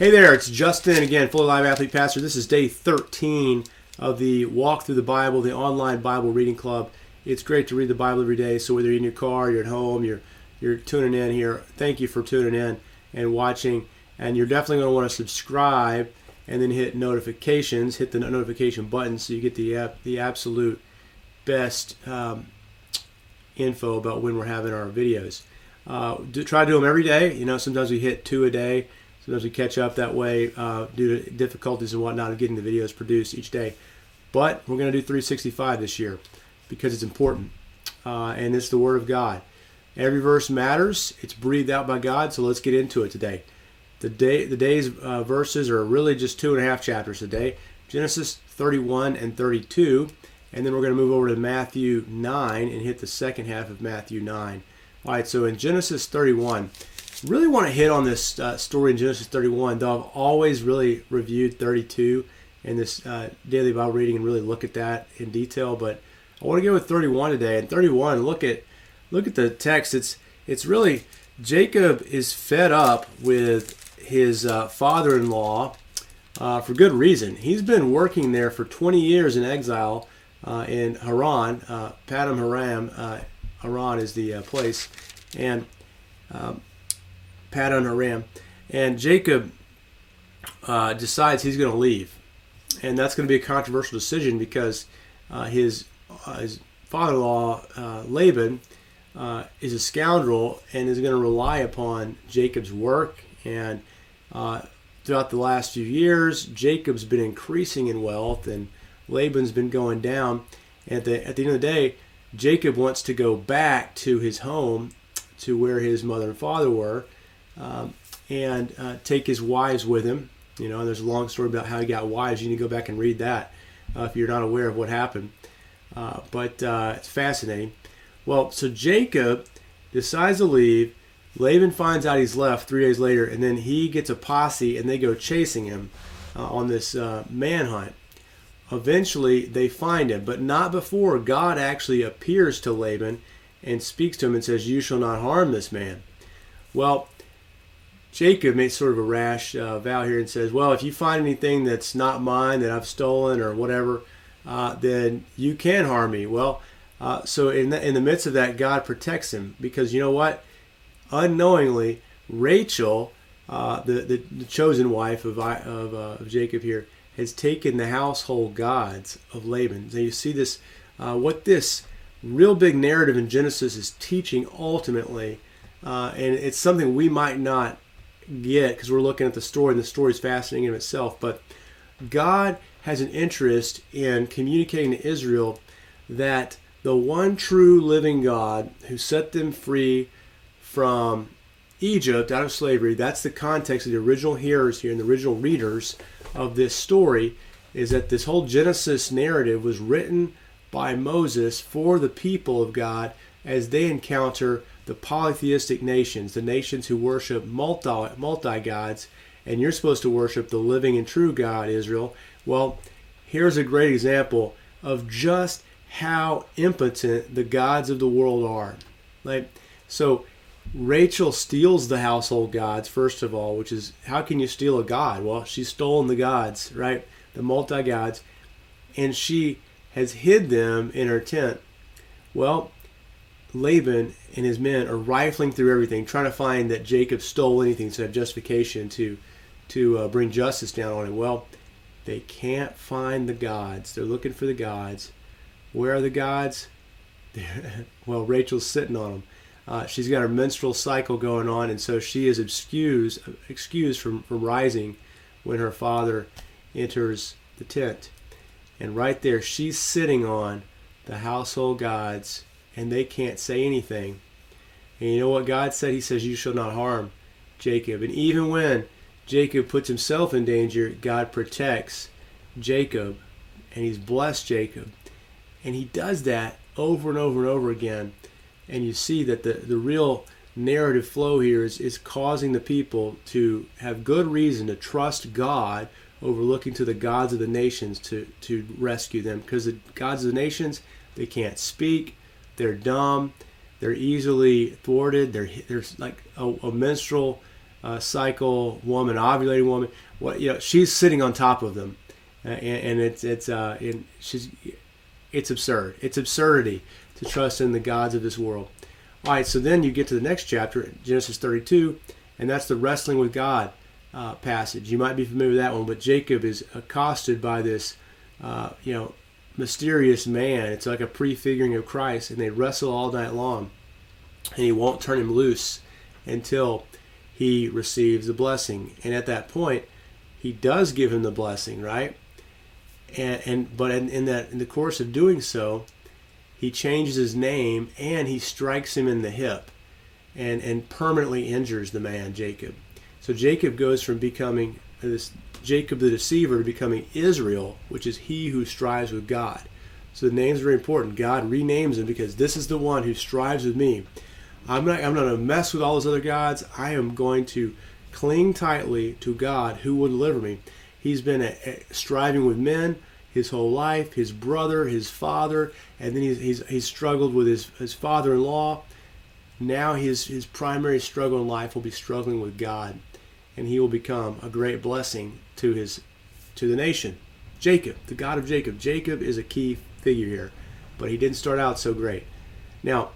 Hey there, it's Justin again, Fully Live Athlete Pastor. This is day 13 of the Walk Through the Bible, the online Bible reading club. It's great to read the Bible every day. So whether you're in your car, you're at home, you're you're tuning in here, thank you for tuning in and watching. And you're definitely going to want to subscribe and then hit notifications, hit the notification button so you get the the absolute best um, info about when we're having our videos. Uh, do, try to do them every day. You know, sometimes we hit two a day. Sometimes we catch up that way uh, due to difficulties and whatnot of getting the videos produced each day. But we're going to do 365 this year because it's important. Uh, and it's the Word of God. Every verse matters. It's breathed out by God. So let's get into it today. The day, the day's uh, verses are really just two and a half chapters today. Genesis 31 and 32, and then we're going to move over to Matthew 9 and hit the second half of Matthew 9. All right, so in Genesis 31, really want to hit on this uh, story in Genesis 31, though I've always really reviewed 32 in this uh, daily Bible reading and really look at that in detail. But I want to go with 31 today. And 31, look at look at the text. It's it's really Jacob is fed up with his uh, father-in-law uh, for good reason. He's been working there for 20 years in exile uh, in Haran. Uh, Padam Haram, Haran is the place, and um, Paddan Aram, and Jacob uh, decides he's going to leave, and that's going to be a controversial decision because uh, his uh, his father-in-law uh, Laban uh, is a scoundrel and is going to rely upon Jacob's work. And uh, throughout the last few years, Jacob's been increasing in wealth, and Laban's been going down. And at the at the end of the day, Jacob wants to go back to his home, to where his mother and father were um, and uh, take his wives with him. You know, there's a long story about how he got wives. You need to go back and read that uh, if you're not aware of what happened. Uh, but uh, it's fascinating. Well, so Jacob decides to leave. Laban finds out he's left three days later, and then he gets a posse and they go chasing him uh, on this uh, manhunt. Eventually, they find him, but not before God actually appears to Laban and speaks to him and says, You shall not harm this man. Well, Jacob makes sort of a rash uh, vow here and says, Well, if you find anything that's not mine that I've stolen or whatever, uh, then you can harm me. Well, uh, so in the, in the midst of that, God protects him because you know what? Unknowingly, Rachel, uh, the, the, the, chosen wife of, of, uh, of, Jacob here, has taken the household gods of Laban. So you see this, uh, what this real big narrative in Genesis is teaching ultimately. and it's something we might not get because we're looking at the story and the story is fascinating in itself. But God has an interest in communicating to Israel that the one true living God who set them free from Egypt out of slavery, that's the context of the original hearers here and the original readers of this story, is that this whole Genesis narrative was written by Moses for the people of God as they encounter the polytheistic nations, the nations who worship multi multi gods, and you're supposed to worship the living and true God, Israel. Well, here's a great example of just how impotent the gods of the world are. Like so Rachel steals the household gods, first of all, which is how can you steal a god? Well, she's stolen the gods, right? The multi gods, and she has hid them in her tent. Well, Laban and his men are rifling through everything, trying to find that Jacob stole anything to have justification to to uh, bring justice down on him. Well, they can't find the gods. They're looking for the gods. Where are the gods? well, Rachel's sitting on them. Uh, she's got her menstrual cycle going on, and so she is excused excused from, from rising when her father enters the tent. And right there, she's sitting on the household gods and they can't say anything. And you know what God said? He says, You shall not harm Jacob. And even when Jacob puts himself in danger, God protects Jacob and he's blessed Jacob. And he does that over and over and over again. And you see that the, the real narrative flow here is, is causing the people to have good reason to trust God over looking to the gods of the nations to, to rescue them. Because the gods of the nations, they can't speak, they're dumb. They're easily thwarted. They're, there's like a, a menstrual uh, cycle woman, ovulating woman. What you know, she's sitting on top of them, uh, and, and, it's it's uh, in, she's it's absurd. It's absurdity to trust in the gods of this world. All right, so then you get to the next chapter, Genesis 32, and that's the wrestling with God uh, passage. You might be familiar with that one, but Jacob is accosted by this, uh, you know, mysterious man. It's like a prefiguring of Christ, and they wrestle all night long, and he won't turn him loose until he receives the blessing. And at that point, he does give him the blessing, right? And, and but in, in that in the course of doing so, he changes his name and he strikes him in the hip, and and permanently injures the man Jacob. So Jacob goes from becoming this Jacob the deceiver to becoming Israel, which is he who strives with God. So the name's very important. God renames him because this is the one who strives with me. I'm not I'm not going to mess with all those other gods. I am going to cling tightly to God who will deliver me. He's been a, a, striving with men his whole life, his brother, his father, and then he's, he's, he's struggled with his, his father in law. Now his, his primary struggle in life will be struggling with God, and he will become a great blessing to his to the nation. Jacob, the God of Jacob. Jacob is a key figure here, but he didn't start out so great. Now,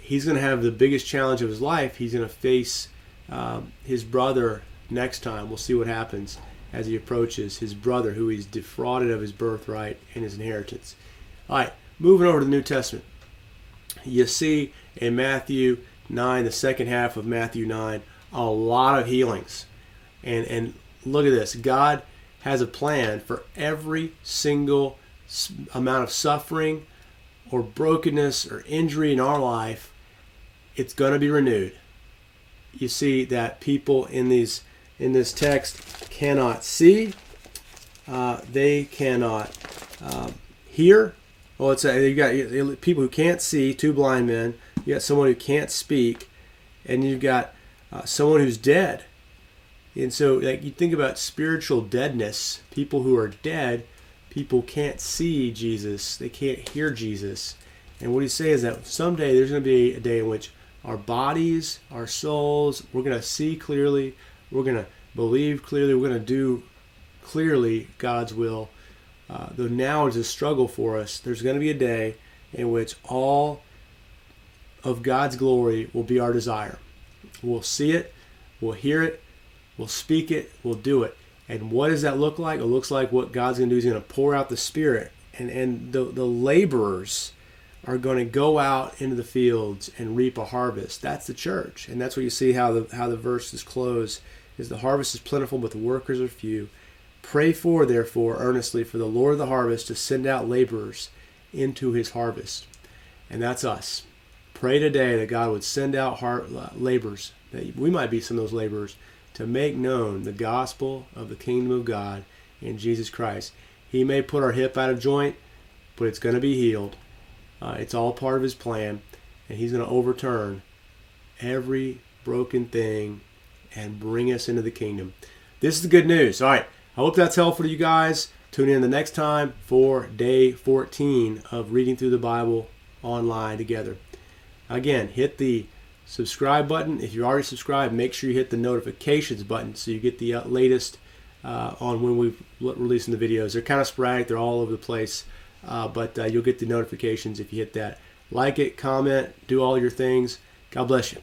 he's going to have the biggest challenge of his life. He's going to face um, his brother next time. We'll see what happens as he approaches his brother, who he's defrauded of his birthright and his inheritance. All right, moving over to the New Testament. You see in Matthew 9, the second half of Matthew 9, a lot of healings. And, and look at this God has a plan for every single amount of suffering or brokenness or injury in our life. It's going to be renewed. You see that people in these in this text cannot see, uh, they cannot uh, hear. Well, it's a, you've got people who can't see, two blind men. You got someone who can't speak, and you've got uh, someone who's dead. And so, like you think about spiritual deadness, people who are dead, people can't see Jesus, they can't hear Jesus. And what he's saying is that someday there's going to be a day in which our bodies, our souls, we're going to see clearly, we're going to believe clearly. We're going to do clearly God's will. Uh, though now is a struggle for us, there's going to be a day in which all of God's glory will be our desire. We'll see it, we'll hear it, we'll speak it, we'll do it. And what does that look like? It looks like what God's going to do is going to pour out the Spirit. And, and the, the laborers are going to go out into the fields and reap a harvest. That's the church. And that's what you see how the, how the verses close is the harvest is plentiful, but the workers are few. Pray for, therefore, earnestly for the Lord of the harvest to send out laborers into his harvest. And that's us. Pray today that God would send out heart laborers, that we might be some of those laborers, to make known the gospel of the kingdom of God in Jesus Christ. He may put our hip out of joint, but it's going to be healed. Uh, it's all part of his plan, and he's going to overturn every broken thing and bring us into the kingdom. This is the good news. All right. I hope that's helpful to you guys. Tune in the next time for day 14 of reading through the Bible online together. Again, hit the subscribe button. If you're already subscribed, make sure you hit the notifications button so you get the uh, latest uh, on when we're releasing the videos. They're kind of sporadic, they're all over the place, uh, but uh, you'll get the notifications if you hit that. Like it, comment, do all your things. God bless you.